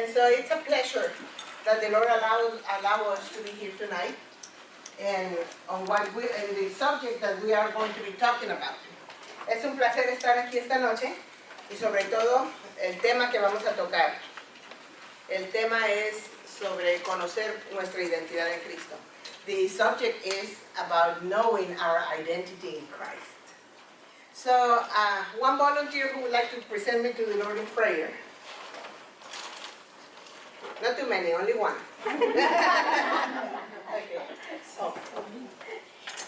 And so it's a pleasure that the Lord allows allow us to be here tonight and on what we, and the subject that we are going to be talking about. Es un placer estar aquí esta noche y sobre todo el tema que vamos a tocar. El tema es sobre conocer nuestra identidad en Cristo. The subject is about knowing our identity in Christ. So, uh, one volunteer who would like to present me to the Lord in prayer. Not too many, only one. okay.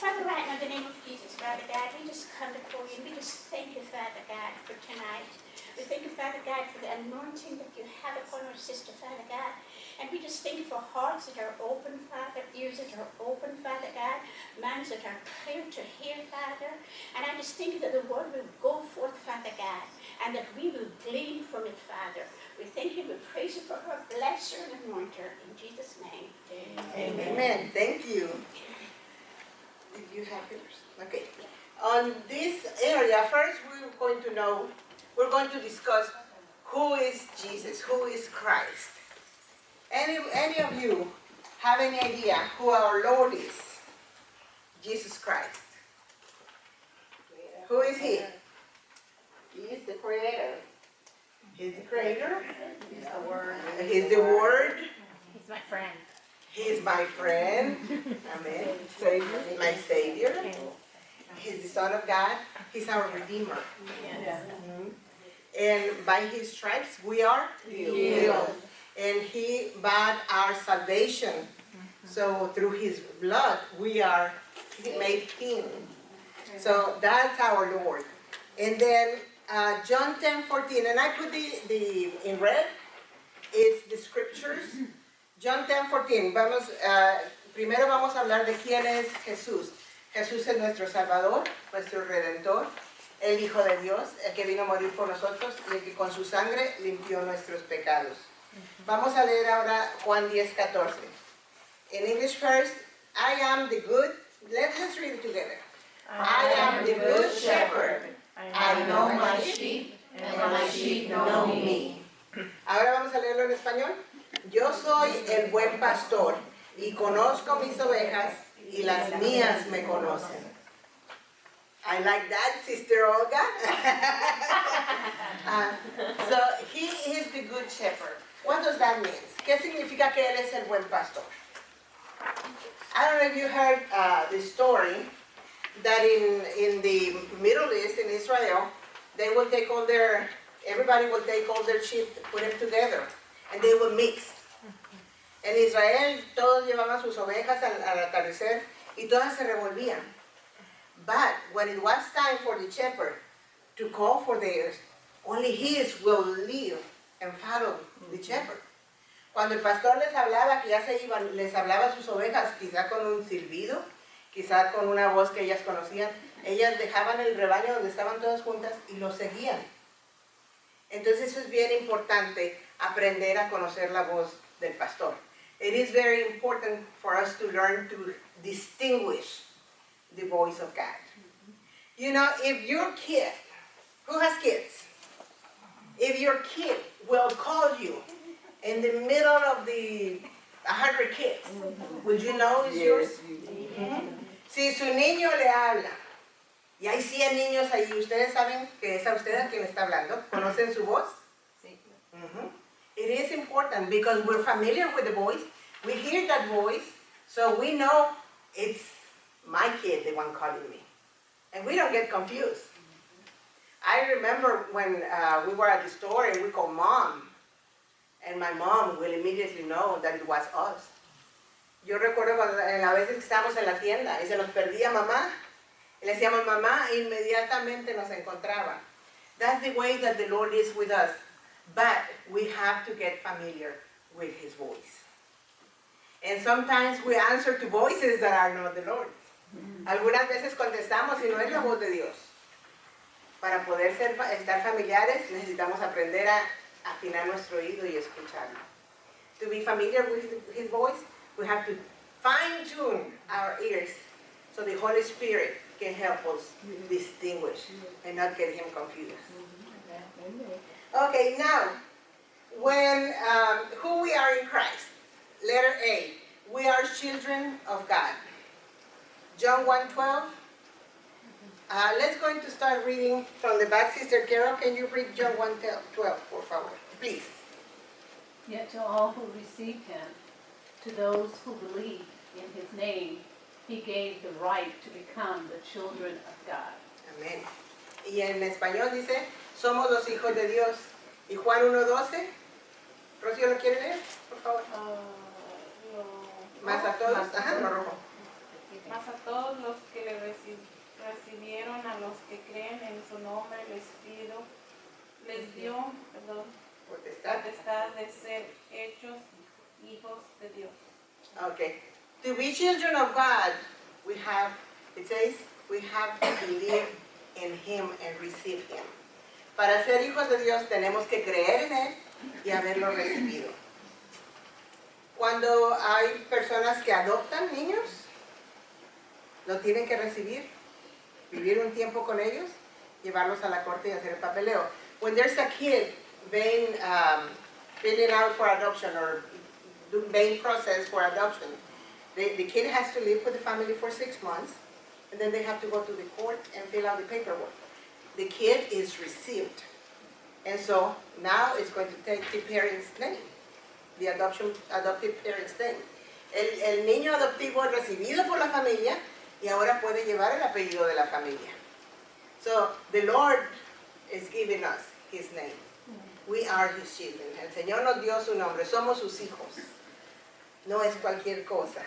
Father, right now, in the name of Jesus, Father God, we just come before you and we just thank you, Father God, for tonight. We thank you, Father God, for the anointing that you have upon our sister, Father God. And we just thank you for hearts that are open, Father, ears that are open, Father God, minds that are clear to hear, Father. And I just think that the word will go forth, Father God, and that we will glean from it, Father. We thank you, we praise you for her, bless her and anoint her. In Jesus' name. Amen. Amen. Thank you. Did you have yours? Okay. On this area, first we're going to know, we're going to discuss who is Jesus, who is Christ. Any, any of you have any idea who our Lord is? Jesus Christ. Who is He? He is the creator. He's the Creator. He's the word. He's the Word. He's my friend. He's my friend. Amen. Savior. My Savior. He's the Son of God. He's our Redeemer. Mhm. And by His stripes we are healed. And He bought our salvation. So through His blood we are made clean. So that's our Lord. And then uh, John 10 14, and I put the, the in red, is the scriptures. John 10 14, vamos, uh, primero vamos a hablar de quién es Jesús. Jesús es nuestro Salvador, nuestro Redentor, el Hijo de Dios, el que vino a morir por nosotros y el que con su sangre limpió nuestros pecados. Vamos a leer ahora Juan 10 14. In English first, I am the good, let's just read it together. I am the good shepherd. I know my sheep, and my sheep know me. Ahora vamos a leerlo en español. Yo soy el buen pastor y conozco mis ovejas y las mías me conocen. I like that, Sister Olga. Uh, so he is the good shepherd. What does that mean? ¿Qué significa que él es el buen pastor? I don't know if you heard uh, the story that in, in the Middle East, in Israel, they will take all their, everybody will take all their sheep, put them together, and they will mix. En Israel todos llevaban sus ovejas al, al atardecer y todas se revolvían. But when it was time for the shepherd to call for theirs, only his will live and follow the shepherd. Cuando el pastor les hablaba que ya se iban, les hablaba a sus ovejas, quizá con un silbido, quizá con una voz que ellas conocían, ellas dejaban el rebaño donde estaban todas juntas y lo seguían. Entonces eso es bien importante, aprender a conocer la voz del pastor. It is very important for us to learn to distinguish the voice of God. You know, if your kid, who has kids? If your kid will call you in the middle of the 100 kids, would you know it's yours? Si su niño le habla, y hay 100 niños ahí, ¿ustedes saben que es a ustedes quien está hablando? ¿Conocen su voz? Sí. Mhm. It is important because we're familiar with the voice. We hear that voice, so we know it's my kid, the one calling me. And we don't get confused. I remember when uh, we were at the store and we called mom, and my mom will immediately know that it was us. Yo recuerdo cuando a veces que estábamos en la tienda y se nos perdía mamá, y le decíamos mamá, e inmediatamente nos encontraba. That's the way that the Lord is with us. But we have to get familiar with His voice. And sometimes we answer to voices that are not the Lord. Algunas veces contestamos y no es la voz de Dios. Para poder ser, estar familiares necesitamos aprender a afinar nuestro oído y escucharlo. To be familiar with His voice, we have to fine tune our ears so the Holy Spirit can help us distinguish and not get Him confused. Okay, now, when um, who we are in Christ. Letter A, we are children of God. John 1:12. Uh, let's going to start reading from the back. Sister Carol, can you read John 1:12, por favor, please? Yet to all who received him, to those who believed in his name, he gave the right to become the children of God. Amén. Y en español dice, somos los hijos de Dios. Y Juan 1:12. Rocío, ¿lo quiere leer? Por favor. Más a todos. Ajá, lo rojo. Mas a todos los que le reci- recibieron, a los que creen en su nombre, les pido, les dio perdón, Potestad. potestad de ser hechos hijos de Dios. Okay. To be children of God, we have, it says, we have to believe in Him and receive Him. Para ser hijos de Dios tenemos que creer en Él y haberlo recibido. Cuando hay personas que adoptan niños, lo tienen que recibir, vivir un tiempo con ellos, llevarlos a la corte y hacer el papeleo. When there's a kid being um, filling out for adoption or do- main process for adoption, the, the kid has to live with the family for six months, and then they have to go to the court and fill out the paperwork. The kid is received. And so now it's going to take the parent's name, the adoption, adoptive parent's name. El, el niño adoptivo recibido por la familia y ahora puede llevar el apellido de la familia. So the Lord is giving us his name. We are his children. El Señor nos dio su nombre. Somos sus hijos. No es cualquier cosa.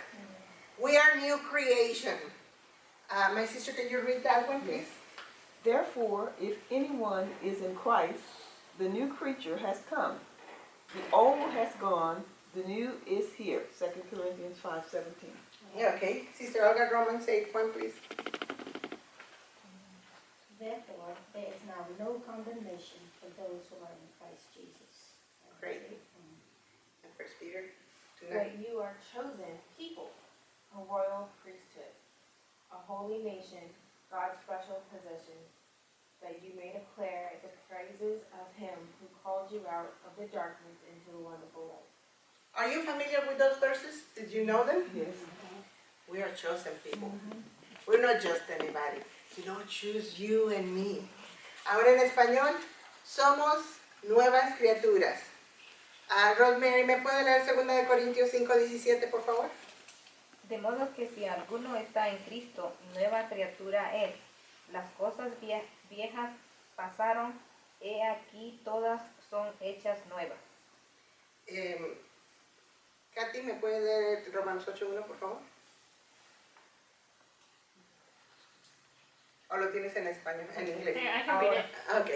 We are new creation. Uh, my sister, can you read that one, please? Therefore, if anyone is in Christ, the new creature has come. The old has gone, the new is here. 2 Corinthians 5:17. Yeah, okay. Sister Olga, Romans 8, 1, please. Therefore, there is now no condemnation for those who are in Christ Jesus. Great. And First Peter 2, 9. But you are chosen people, a royal priesthood, a holy nation, God's special possession, that you may declare the praises of him who called you out of the darkness into the wonderful light. Are you familiar with those verses? Did you know them? Yes. Mm-hmm. We are chosen people. Mm-hmm. We're not just anybody. He The Lord choose you and me. Ahora en español, somos nuevas criaturas. Ah, Rosemary, ¿me puede leer 2 de Corintios 5, 17, por favor? De modo que si alguno está en Cristo, nueva criatura es. Las cosas vie- viejas pasaron, he aquí todas son hechas nuevas. Eh, Katy, ¿me puede leer Romanos 8, 1, por favor? ¿O lo tienes en español, en inglés? It. Ah, Ok.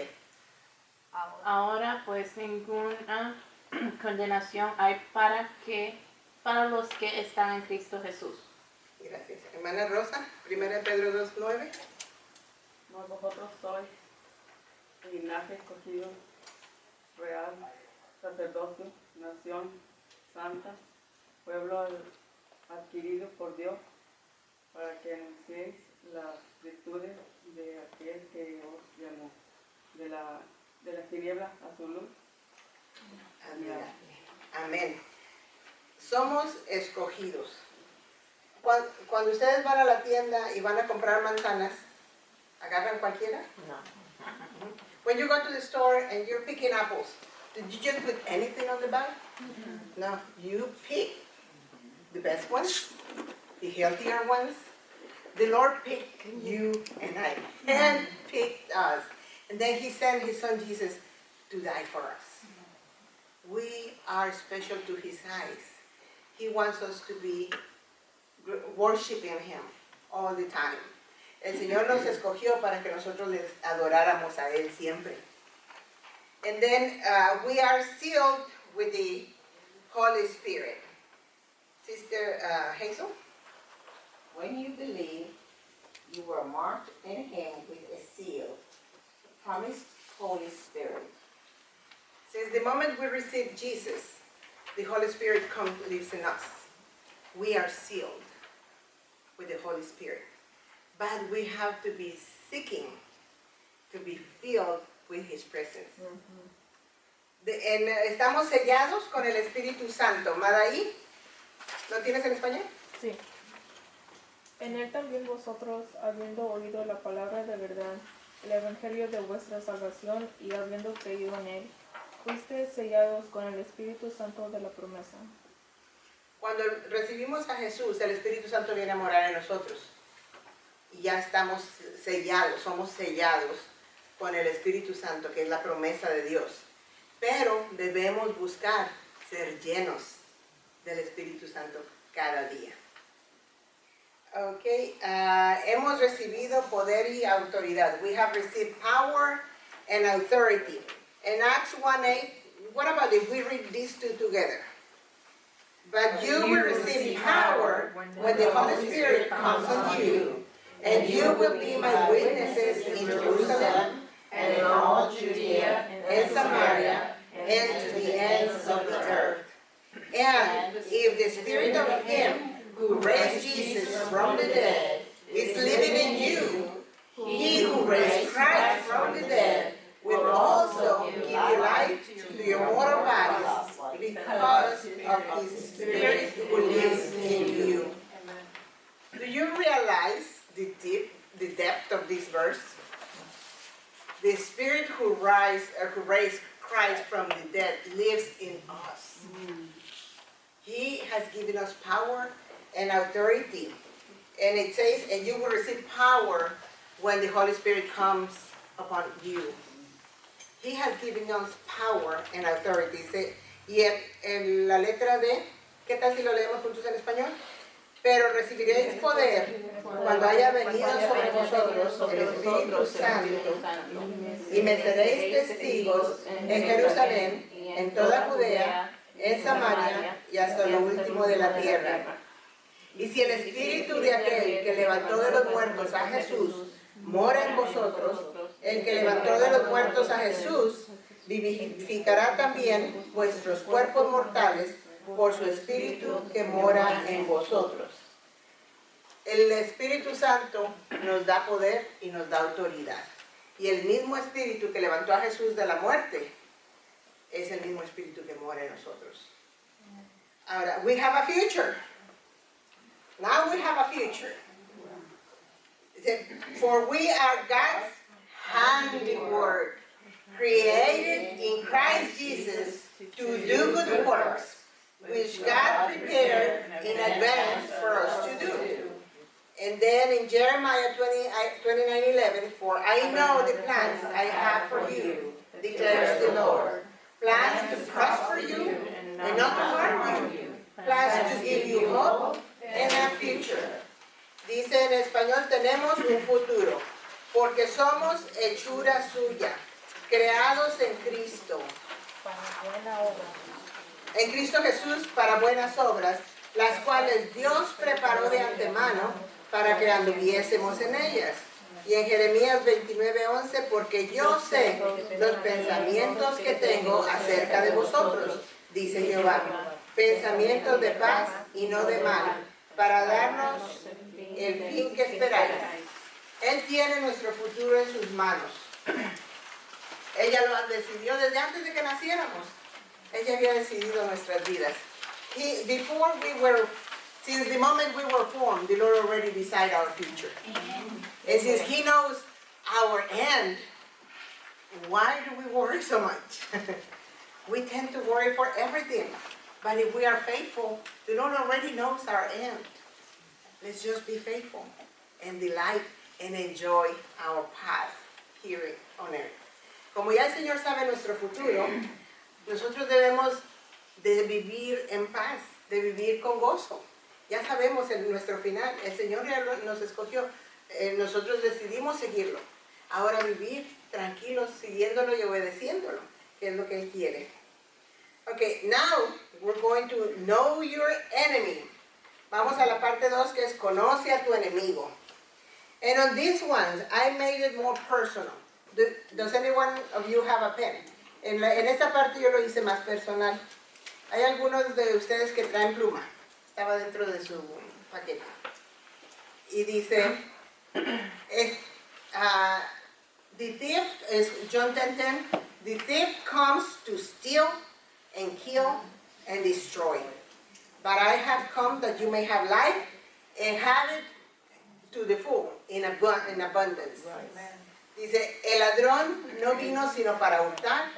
Ahora pues ninguna condenación hay para que para los que están en Cristo Jesús. Gracias. Hermana Rosa, 1 Pedro 2, 9. Mas vosotros sois linaje escogido, real, sacerdocio, nación santa, pueblo adquirido por Dios, para que anunciéis las virtudes de aquel que os llamó de la, de las tinieblas a su luz. Admirable. Amén. Somos escogidos. Cuan- Cuando ustedes van a la tienda y van a comprar manzanas, ¿agarran cualquiera? No. When you go to the store and you're picking apples, did you just put anything on the bag? Mm-hmm. No, you pick the best ones, the healthier ones. The Lord picked you and I, and mm-hmm. picked us. And then He sent His Son Jesus to die for us. We are special to His eyes. He wants us to be worshiping Him all the time. El Señor nos escogió para que nosotros les adoráramos a Él siempre. And then uh, we are sealed with the Holy Spirit. Sister uh, Hazel? When you believe, you were marked in him with a seal, promised Holy Spirit. Since the moment we receive Jesus, the Holy Spirit comes lives in us. We are sealed with the Holy Spirit. But we have to be seeking to be filled with His presence. de- en- estamos sellados con el Espíritu Santo. Madaí, ¿lo tienes en español? Sí. En él también vosotros, habiendo oído la palabra de verdad, el evangelio de vuestra salvación, y habiendo creído en él, fuisteis sellados con el Espíritu Santo de la promesa. Cuando recibimos a Jesús, el Espíritu Santo viene a morar en nosotros. Y ya estamos sellados, somos sellados con el Espíritu Santo, que es la promesa de Dios. Pero debemos buscar ser llenos del Espíritu Santo cada día. Ok, ah, hemos recibido poder y autoridad. We have received power and authority. In Acts 1.8, what about if we read these two together? But you will receive power when the Holy Spirit comes on you, and you will be my witnesses in Jerusalem and in all Judea and Samaria and to the ends of the earth. And if the Spirit of Him who raised Jesus from the dead is living in you, He who raised Christ from the dead will also give you life to your mortal bodies because of His Spirit who lives in you. Do you realize the deep, the depth of this verse? The Spirit who rise, uh, who raised Christ from the dead lives in us. He has given us power and authority. And it says, and you will receive power when the Holy Spirit comes upon you. He has given us power and authority. Dice, y en, en la letra D, ¿qué tal si lo leemos juntos en español? Pero recibiréis poder cuando haya venido sobre vosotros el Espíritu Santo y me seréis testigos en Jerusalén, en toda Judea, en Samaria y hasta lo último de la tierra. Y si el Espíritu de aquel que levantó de los muertos a Jesús mora en vosotros, el que levantó de los muertos a Jesús vivificará también vuestros cuerpos mortales por su Espíritu que mora en vosotros. El Espíritu Santo nos da poder y nos da autoridad. Y el mismo Espíritu que levantó a Jesús de la muerte es el mismo Espíritu que mora en nosotros. Ahora, we have a future. Now we have a future. For we are God's handiwork, created in Christ Jesus to do good works, which God prepared in advance for us to do. And then in Jeremiah 20, 29 11, for I know the plans I have for you, declares the Lord. Plans to prosper you and not to harm you. Plans to give you hope and a future. Dice en español, tenemos un futuro, porque somos hechura suya, creados en Cristo. Para buena obra. en Cristo Jesús para buenas obras, las cuales Dios preparó de antemano para que anduviésemos en ellas. Y en Jeremías 29:11, porque yo sé los pensamientos que tengo acerca de vosotros, dice Jehová, pensamientos de paz y no de mal, para darnos el fin que esperáis. Él tiene nuestro futuro en sus manos. Ella lo decidió desde antes de que naciéramos. Ella había decidido nuestras vidas. He, before we were, since the moment we were formed, the Lord already decided our future. And since He knows our end, why do we worry so much? we tend to worry for everything. But if we are faithful, the Lord already knows our end. Let's just be faithful and delight and enjoy our path here on earth. Como ya el Señor sabe nuestro futuro, nosotros debemos de vivir en paz, de vivir con gozo. Ya sabemos en nuestro final, el Señor ya nos escogió, eh, nosotros decidimos seguirlo. Ahora vivir tranquilos, siguiéndolo y obedeciéndolo, que es lo que Él quiere. Okay, now we're going to know your enemy. Vamos a la parte 2 que es conoce a tu enemigo. And on these ones, I made it more personal. Do- Does anyone of you have a pen? En, la- en esta parte yo lo hice más personal. Hay algunos de ustedes que traen pluma. Estaba dentro de su paquete. Y dice, es, ah, the thief es John 10:10. The thief comes to steal and kill and destroy. But I have come that you may have life and have it to the full, in, abu- in abundance. Dice, el ladrón no vino sino para hurtar,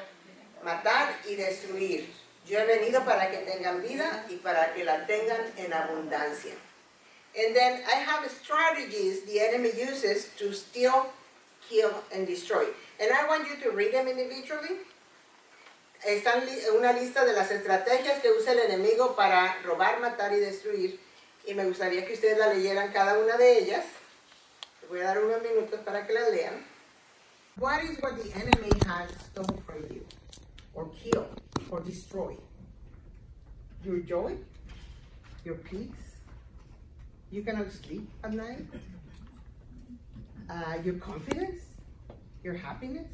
matar y destruir. Yo he venido para que tengan vida y para que la tengan en abundancia. And then I have strategies the enemy uses to steal, kill, and destroy. And I want you to read them individually. Están li- una lista de las estrategias que usa el enemigo para robar, matar y destruir. Y me gustaría que ustedes la leyeran cada una de ellas. Les voy a dar unos minutos para que las lean. What is what the enemy has stolen from you? Or killed? Or destroyed? Your joy? Your peace? You cannot sleep at night? Uh, your confidence? Your happiness?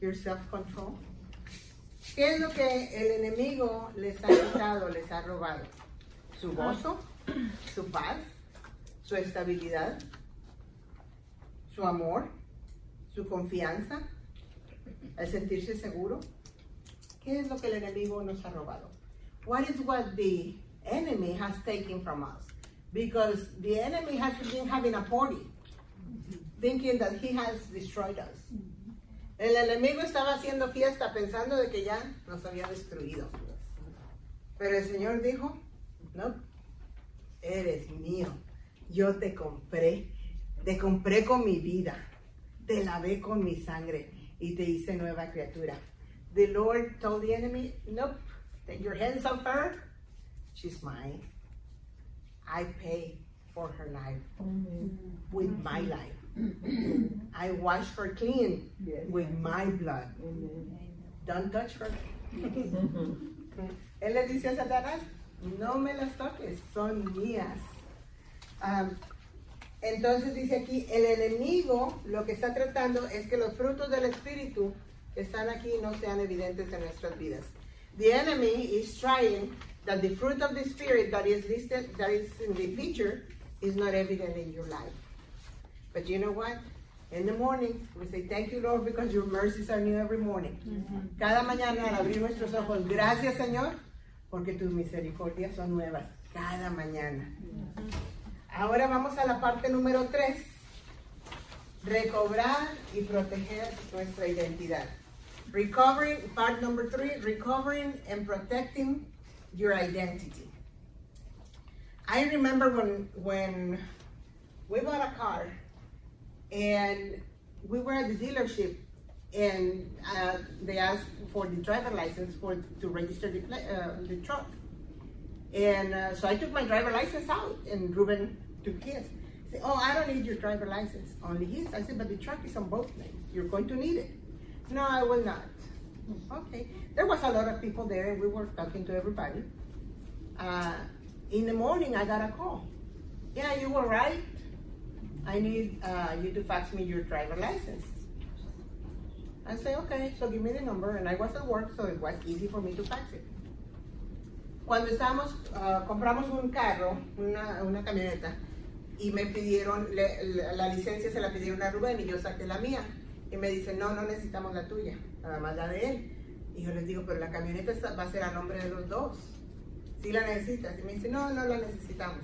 Your self-control? ¿Qué es lo que el enemigo les ha quitado, les ha robado? Su gozo, su paz, su estabilidad, su amor, su confianza, el sentirse seguro. ¿Qué es lo que el enemigo nos ha robado? What is what the enemy has taken from us? Because the enemy has been having a party, thinking that he has destroyed us. El enemigo estaba haciendo fiesta pensando de que ya nos había destruido. Pero el Señor dijo, no, eres mío, yo te compré, te compré con mi vida, te lavé con mi sangre y te hice nueva criatura. The Lord told the enemy, nope, take your hands off her, she's mine. I pay for her life with my life. I wash her clean with my blood. Don't touch her. Él le dice a Satanás, no me las toques, son mías. Am, entonces dice aquí, el enemigo lo que está tratando es que los frutos del Espíritu que están aquí no sean evidentes en nuestras vidas. The enemy is trying that the fruit of the Spirit that is listed, that is in the picture, is not evident in your life. But you know what? In the morning, we say, Thank you, Lord, because your mercies are new every morning. Cada mañana al abrir nuestros ojos, gracias, Señor, porque tus misericordias son nuevas cada mañana. Ahora vamos a la parte número 3. Recobrar y proteger nuestra identidad. Recovering, part number 3, recovering and protecting your identity. I remember when when we bought a car and we were at the dealership and uh, they asked for the driver license for to register the uh, the truck. And uh, so I took my driver license out and Ruben took his. He said oh I don't need your driver license only his. I said but the truck is on both names you're going to need it. No I will not. Okay. There was a lot of people there and we were talking to everybody. Uh, in the morning I got a call. Yeah you were right. I need uh, you to fax me your driver license. I say, okay, so give me the number, and I was at work, so it was easy for me to fax it. Cuando estábamos, ah, compramos un carro, una, una camioneta, y me pidieron, le- le- la licencia se la pidieron a Rubén, y yo saqué la mía. Y me dicen, no, no necesitamos la tuya, nada más la de él. Y yo les digo, pero la camioneta va a ser a nombre de los dos. Si la necesitas. Y me dicen, no, no la necesitamos.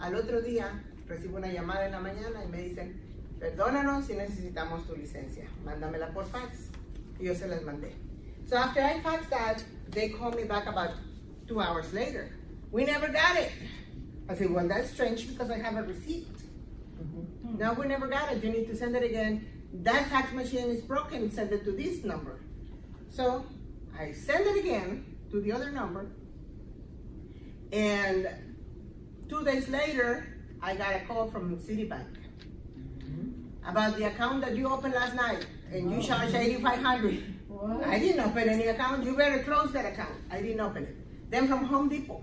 Al otro día recibo una llamada en la mañana y me dicen, perdónanos si necesitamos tu licencia, mándamela por fax. Y yo se las mandé. So after I faxed that, they called me back about two hours later. We never got it. I said, well, that's strange because I have a receipt. Mm-hmm. No, we never got it. You need to send it again. That fax machine is broken. Send it to this number. So I send it again to the other number. And two days later, I got a call from Citibank about the account that you opened last night and you charged 8500 I didn't open any account. You better close that account. I didn't open it. Then from Home Depot.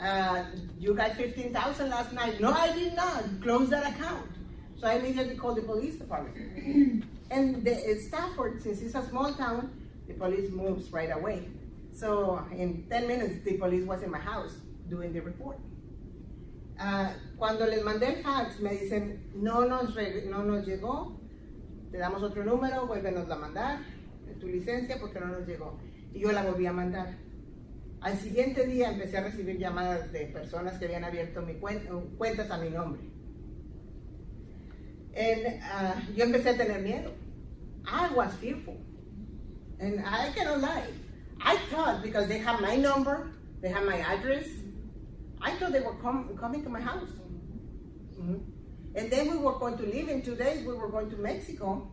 Uh, you got 15,000 last night. No, I did not. Close that account. So I immediately called the police department. and the in Stafford, since it's a small town, the police moves right away. So in 10 minutes, the police was in my house doing the report. Ah, cuando les mandé el fax, me dicen, no nos, re- no nos llegó, te damos otro número, vuélvenos a mandar. tu licencia porque no nos llegó. Y yo la volví a mandar. Al siguiente día empecé a recibir llamadas de personas que habían abierto mi cuen- cuentas a mi nombre. And, ah, yo empecé a tener miedo. I was fearful. And I cannot lie. I thought because they have my number, they have my address, I thought they were com- coming to my house. Mhm. And then we were going to leave in two days, we were going to Mexico,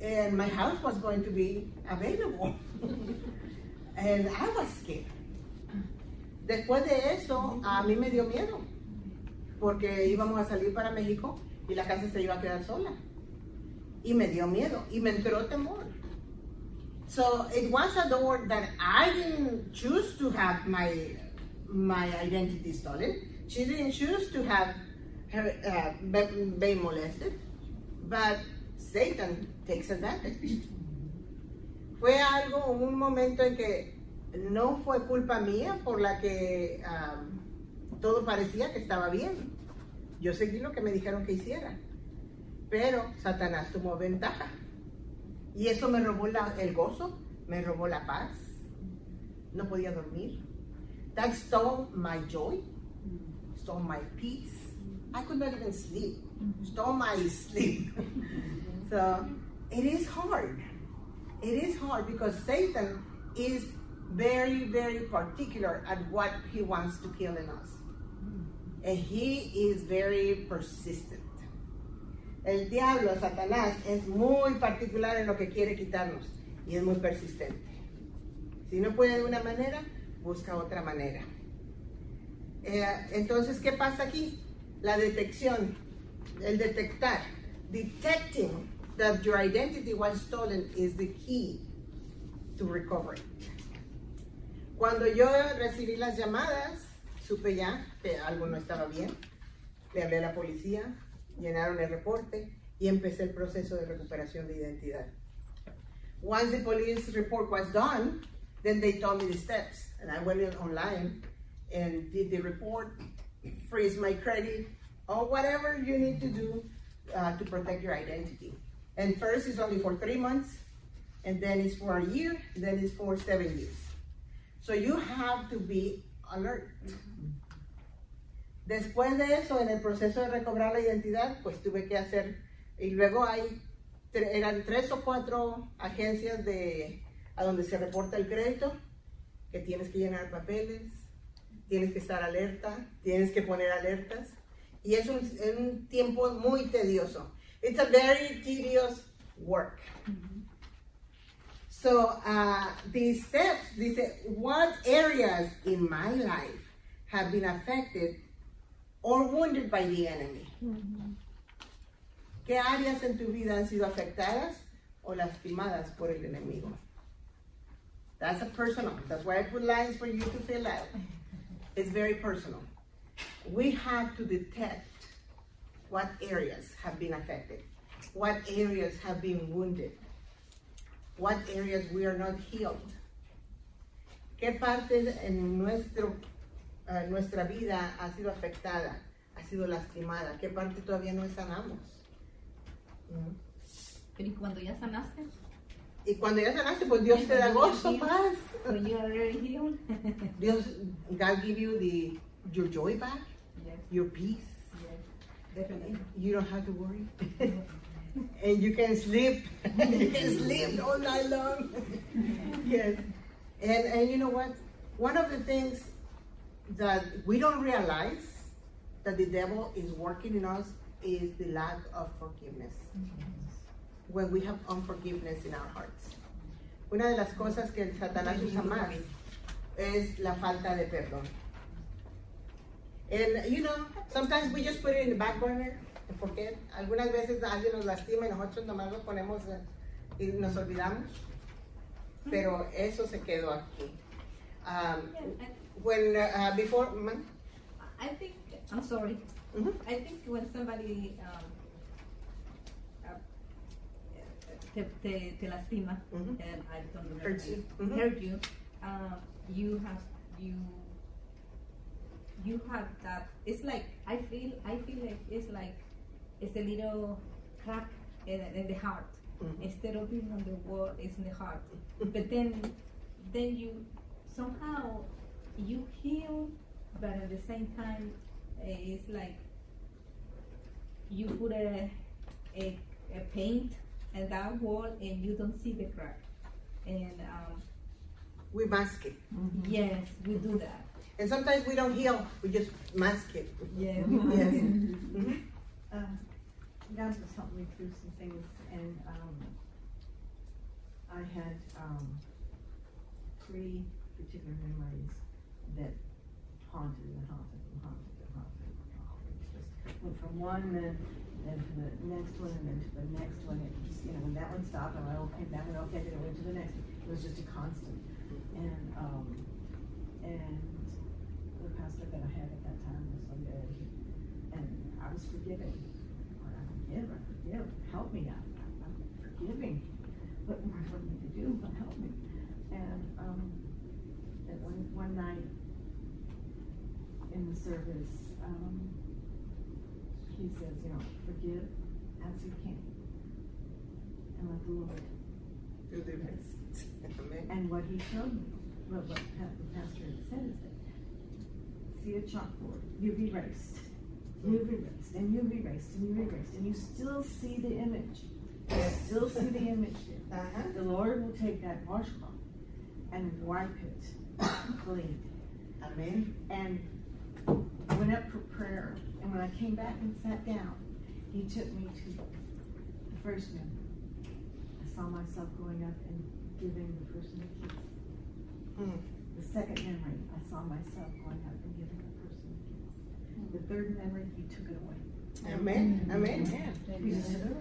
and my house was going to be available. and I was scared. Después de eso, a mí me dio miedo, porque íbamos a salir para México y la casa se iba a quedar sola. Y me dio miedo, y me entró temor. So it was a door that I didn't choose to have my my identity stolen. She didn't choose to have her uh, be- molested, but Satan takes advantage. Fue algo, un momento en que no fue culpa mía por la que um, todo parecía que estaba bien. Yo seguí lo que me dijeron que hiciera, pero Satanás tomó ventaja. Y eso me robó el gozo, me robó la paz. No podía dormir. That stole my joy, stole my peace. I could not even sleep. Stole my sleep. so it is hard. It is hard because Satan is very, very particular at what he wants to kill in us. And he is very persistent. El diablo, Satanás, es muy particular en lo que quiere quitarnos y es muy persistente. Si no puede de una manera, busca otra manera. Eh, entonces, ¿qué pasa aquí? La detección, el detectar. Detecting that your identity was stolen is the key to recover it. Cuando yo recibí las llamadas, supe ya que algo no estaba bien. Le hablé a la policía, llenaron el reporte y empecé el proceso de recuperación de identidad. Once the police report was done, then they told me the steps, and I went in online and did the report, freeze my credit, or whatever you need to do uh, to protect your identity. And first is only for three months, and then it's for a year, then it's for seven years. So you have to be alert. Después de eso, en el proceso de recobrar la identidad, pues tuve que hacer, y luego hay, eran tres o cuatro agencias de, a donde se reporta el crédito, que tienes que llenar papeles, tienes que estar alerta, tienes que poner alertas, y es un, es un tiempo muy tedioso. It's a very tedious work. So, uh, these steps, dice, what areas in my life have been affected or wounded by the enemy? ¿Qué áreas en tu vida han sido afectadas o lastimadas por el enemigo? That's a personal. That's why I put lines for you to fill out. It's very personal. We have to detect what areas have been affected, what areas have been wounded, what areas we are not healed. ¿Qué parte en nuestro, eh, nuestra vida ha sido afectada, ha sido lastimada? ¿Qué parte todavía no sanamos? Mm. Pero ¿y cuando ya sanaste? Y cuando ya sanaste, pues Dios te da gozo, paz. When you are healed? Dios, God give you the, your joy back, yes, your peace. yes, definitely. You don't have to worry. and you can sleep. you can sleep all night long. yes. And, and you know what? One of the things that we don't realize that the devil is working in us is the lack of forgiveness. Mm-hmm. When we have unforgiveness in our hearts. Una de las cosas que Satanás usa más es la falta de perdón. And you know, sometimes we just put it in the back burner and forget. Algunas veces alguien nos lastima y nosotros nomás lo ponemos eh, y nos olvidamos. Pero eso se quedó aquí. Um, when uh, before, I think, I'm sorry. Mhm. I think when somebody um, te, te, te lastima, Mhm. and I don't remember, Hurts you. Mhm. hurt you, uh, you have, you, you have that, it's like, I feel, I feel like it's like, it's a little crack in, in the heart. Mhm. Instead of being on the wall, it's in the heart. But then, then you somehow you heal, but at the same time, eh, it's like you put a, a, a paint and that wall and you don't see the crack. And um, We mask it. yes, we do that. And sometimes we don't heal, we just mask it. Yeah. Yes. Um, God has helped me through some things, and um, I had um, three particular memories that haunted and haunted and haunted. and haunted. Just went from one, then then to the next one, and then to the next one. It just you know when that one stopped, I went okay, that one okay, then it went to the next one. It was just a constant, and um, and the pastor that I had at that time was so good, and I was forgiving. Lord, I forgive, I forgive, help me, I, I'm forgiving. What more do I need to do, but help me. And, um, and one, one night in the service, um, he says, you know, forgive as you can. And let the Lord Do the rest. Amen. and what he showed me, what, what the pastor had said is that, see a chalkboard, you've erased, you've erased, and you've erased, and you've erased, and you still see the image. You still see the image there. Uh-huh. The Lord will take that washcloth and wipe it clean. Amen. And went up for prayer, and when I came back and sat down, he took me to the first memory. I saw myself going up and giving the person a kiss. Mm. The second memory, I saw myself going up and giving the person a kiss. The third memory, he took it away. Amen. Amen. He just took.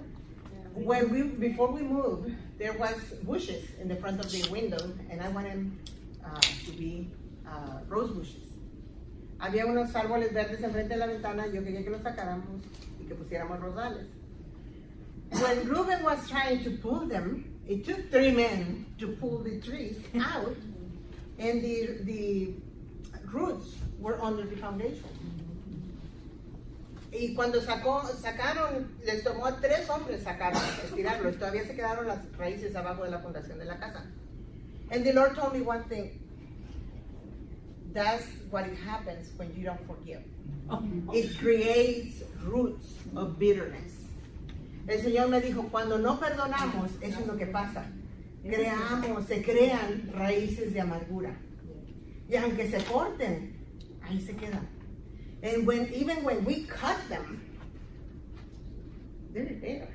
When we, before we moved, there was bushes in the front of the window, and I wanted uh, to be uh, rose bushes. Había unos árboles verdes enfrente de la ventana, yo quería que los sacáramos y que pusiéramos rosales. When Ruben was trying to pull them, it took three men to pull the trees out, and the, the roots were under the foundation. Y cuando sacó, sacaron, les tomó a tres hombres sacarlo, estirarlo, y todavía se quedaron las raíces abajo de la fundación de la casa. And the Lord told me one thing. That's what it happens when you don't forgive. Oh, it creates roots of bitterness. El Señor me dijo, cuando no perdonamos, eso es lo que pasa. Creamos, se crean raíces de amargura. Y aunque se corten, ahí se quedan. And when even when we cut them, they're there.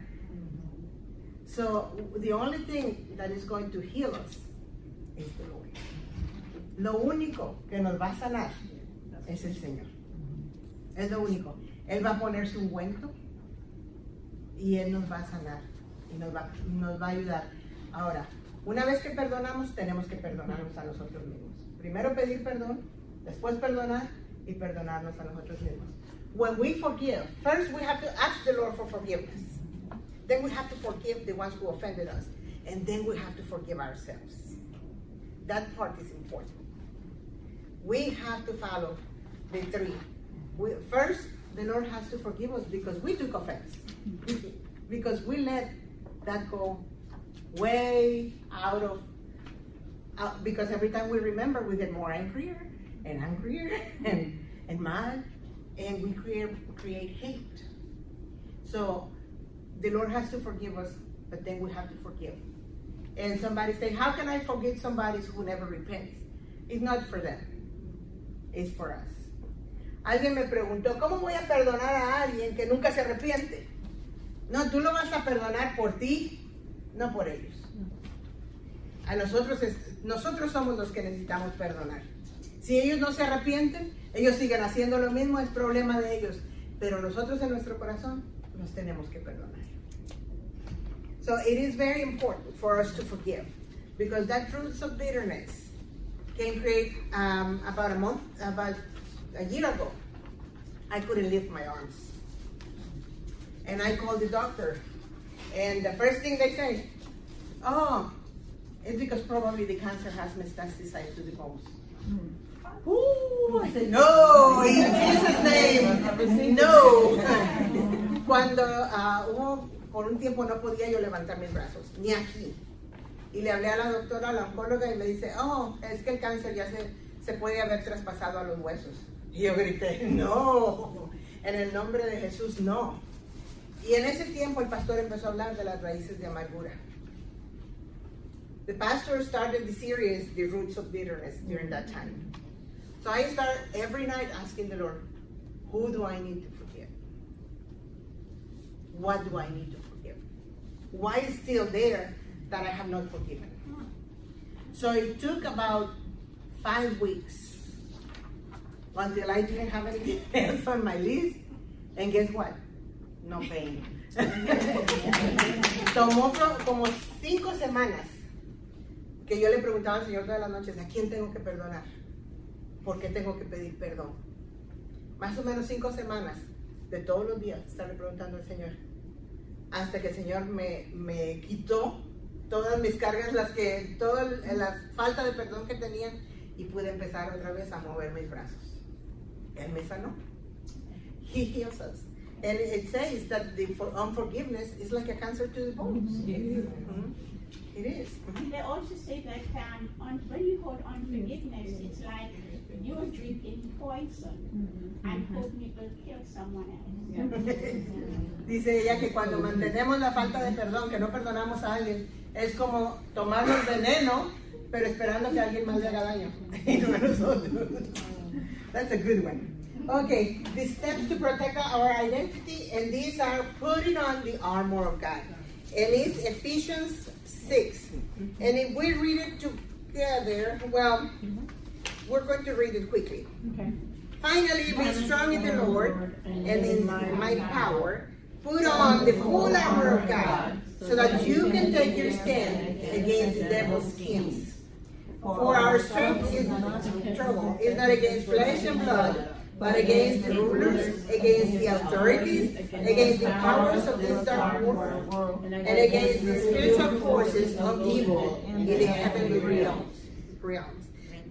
So the only thing that is going to heal us is the Lord. Lo único que nos va a sanar es el Señor. Es lo único. Él va a poner su ungüento y Él nos va a sanar y nos va, a ayudar. Ahora, una vez que perdonamos, tenemos que perdonarnos a nosotros mismos. Primero pedir perdón, después perdonar y perdonarnos a nosotros mismos. When we forgive, first we have to ask the Lord for forgiveness. Then we have to forgive the ones who offended us. And then we have to forgive ourselves. That part is important. We have to follow the three. We, first, the Lord has to forgive us because we took offense. because we let that go way out of, out, because every time we remember, we get more angrier and angrier and, and mad, and we create, create hate. So the Lord has to forgive us, but then we have to forgive. And somebody say, How can I forgive somebody who never repents? It's not for them, it's for us. Alguien me preguntó, ¿cómo voy a perdonar a alguien que nunca se arrepiente? No, tú lo vas a perdonar por ti, no por ellos. A nosotros, nosotros somos los que necesitamos perdonar. Si ellos no se arrepienten, ellos siguen haciendo lo mismo, es problema de ellos. Pero nosotros en nuestro corazón nos tenemos que perdonar. So it is very important for us to forgive because that roots of bitterness can create um, about a month, about a year ago. I couldn't lift my arms. And I called the doctor. And the first thing they say, oh, it's because probably the cancer has metastasized to the bones. Ooh, I said, no, in Jesus' name, no. Cuando uh, hubo por un tiempo no podía yo levantar mis brazos, ni aquí. Y le hablé a la doctora, a la oncóloga, y me dice, oh, es que el cáncer ya se, se puede haber traspasado a los huesos. Y yo grité, no, en el nombre de Jesús, no. Y en ese tiempo el pastor empezó a hablar de las raíces de amargura. The pastor started the series, The Roots of Bitterness, during that time. So I start every night asking the Lord, who do I need to forgive? What do I need to forgive? Why is still there that I have not forgiven? So it took about five weeks until I didn't have anything else on my list. And guess what? No pain. Tomó co- como cinco semanas que yo le preguntaba al Señor todas las noches, ¿a quién tengo que perdonar? ¿Por qué tengo que pedir perdón? Más o menos cinco semanas de todos los días estarle preguntando al Señor. Hasta que el Señor me, me quitó todas mis cargas, las que, toda el- la falta de perdón que tenían y pude empezar otra vez a mover mis brazos. Él me sanó. He heals us. And it says that the for- unforgiveness is like a cancer to the bones. Mhm. It is. They also say that um, on, when you hold unforgiveness, it's like you're drinking poison mm-hmm. and mm-hmm. hoping it will kill someone else. Dice ella que cuando mm-hmm. mantenemos la falta de perdón, que no perdonamos a alguien, es como tomarnos veneno, pero esperando que alguien más le haga daño. Y no a nosotros. That's a good one. Okay, the steps to protect our identity, and these are putting on the armor of God. And it's Ephesians 6. And if we read it together, well, we're going to read it quickly. Okay. Finally, be strong in the Lord and in my mighty power. Put on the full armor of God so that you can take your stand against the devil's schemes. For our strength is not trouble, is not against flesh and blood, but against the rulers, against the authorities, against the powers of this dark world, and against the spiritual forces of evil in the heavenly realms. realms.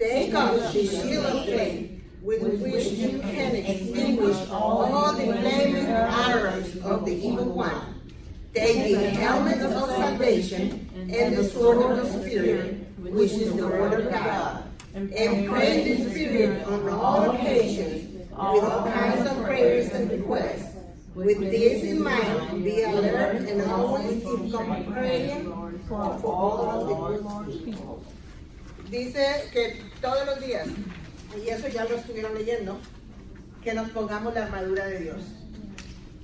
take up the shield of faith with which you can extinguish all the flaming arrows of the evil one. Take the helmet of salvation and the sword of the Spirit, which is the word of God. And pray in the Spirit on all occasions with all kinds of prayers and requests. With this in mind, be alert and always keep praying for, for all the Lord's people. Dice que todos los días, y eso ya lo estuvieron leyendo, que nos pongamos la armadura de Dios.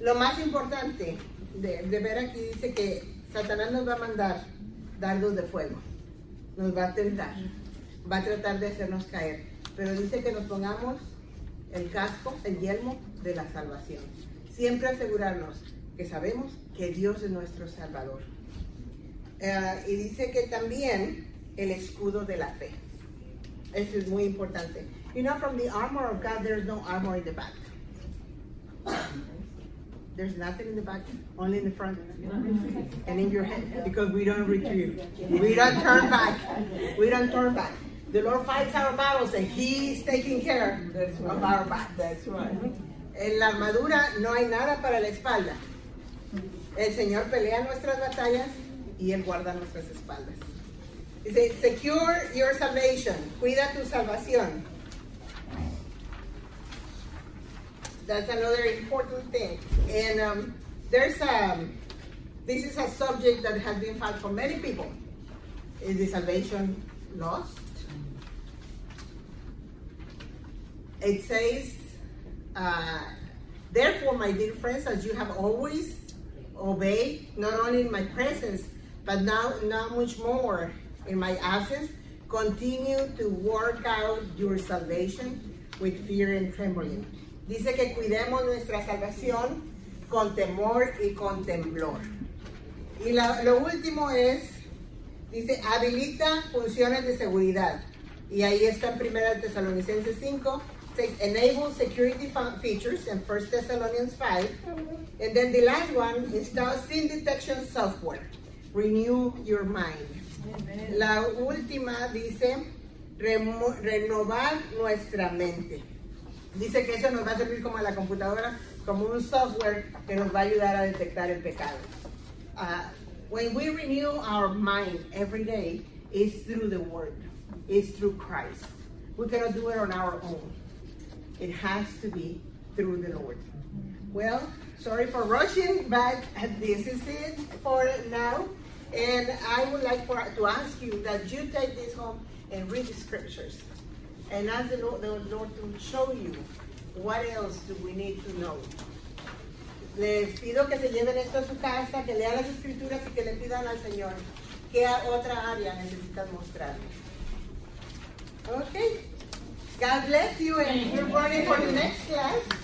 Lo más importante de, ver aquí dice que Satanás nos va a mandar dardos de fuego, nos va a tentar, va a tratar de hacernos caer, pero dice que nos pongamos el casco, el yelmo de la salvación. Siempre asegurarnos que sabemos que Dios es nuestro Salvador. Eh, y dice que también el escudo de la fe. Eso es muy importante. You know, from the armor of God, there's no armor in the back. There's nothing in the back, only in the front. And in your head, because we don't retreat. We don't turn back. We don't turn back. The Lord fights our battles and He's taking care of our back. That's right. En la armadura no hay nada para la espalda. El Señor pelea nuestras batallas y Él guarda nuestras espaldas. Dice, secure your salvation. Cuida tu salvación. That's another important thing. And um, there's um, this is a subject that has been fought for many people. Is the salvation lost? It says, uh, therefore, my dear friends, as you have always obeyed, not only in my presence, but now, now much more in my absence, continue to work out your salvation with fear and trembling. Dice que cuidemos nuestra salvación con temor y con temblor. Y la- lo último es, dice, habilita funciones de seguridad. Y ahí está en 1 Tesalonicenses 5, says enable security features in 1 Thessalonians 5. And then the last one the sin detection software. Renew your mind. La última dice renovar nuestra mente. Dice que eso nos va a servir como a la computadora, como un software que nos va a ayudar a detectar el pecado. Uh, when we renew our mind every day, it's through the Word, it's through Christ. We cannot do it on our own. It has to be through the Lord. Well, sorry for rushing, but this is it for now. And I would like for, to ask you that you take this home and read the scriptures and ask the Lord, the Lord to show you what else do we need to know. Les pido que se lleven esto a su casa, que lean las escrituras y que le pidan al Señor qué otra área necesitan mostrarles. Okay. God bless you and we're running for the next class.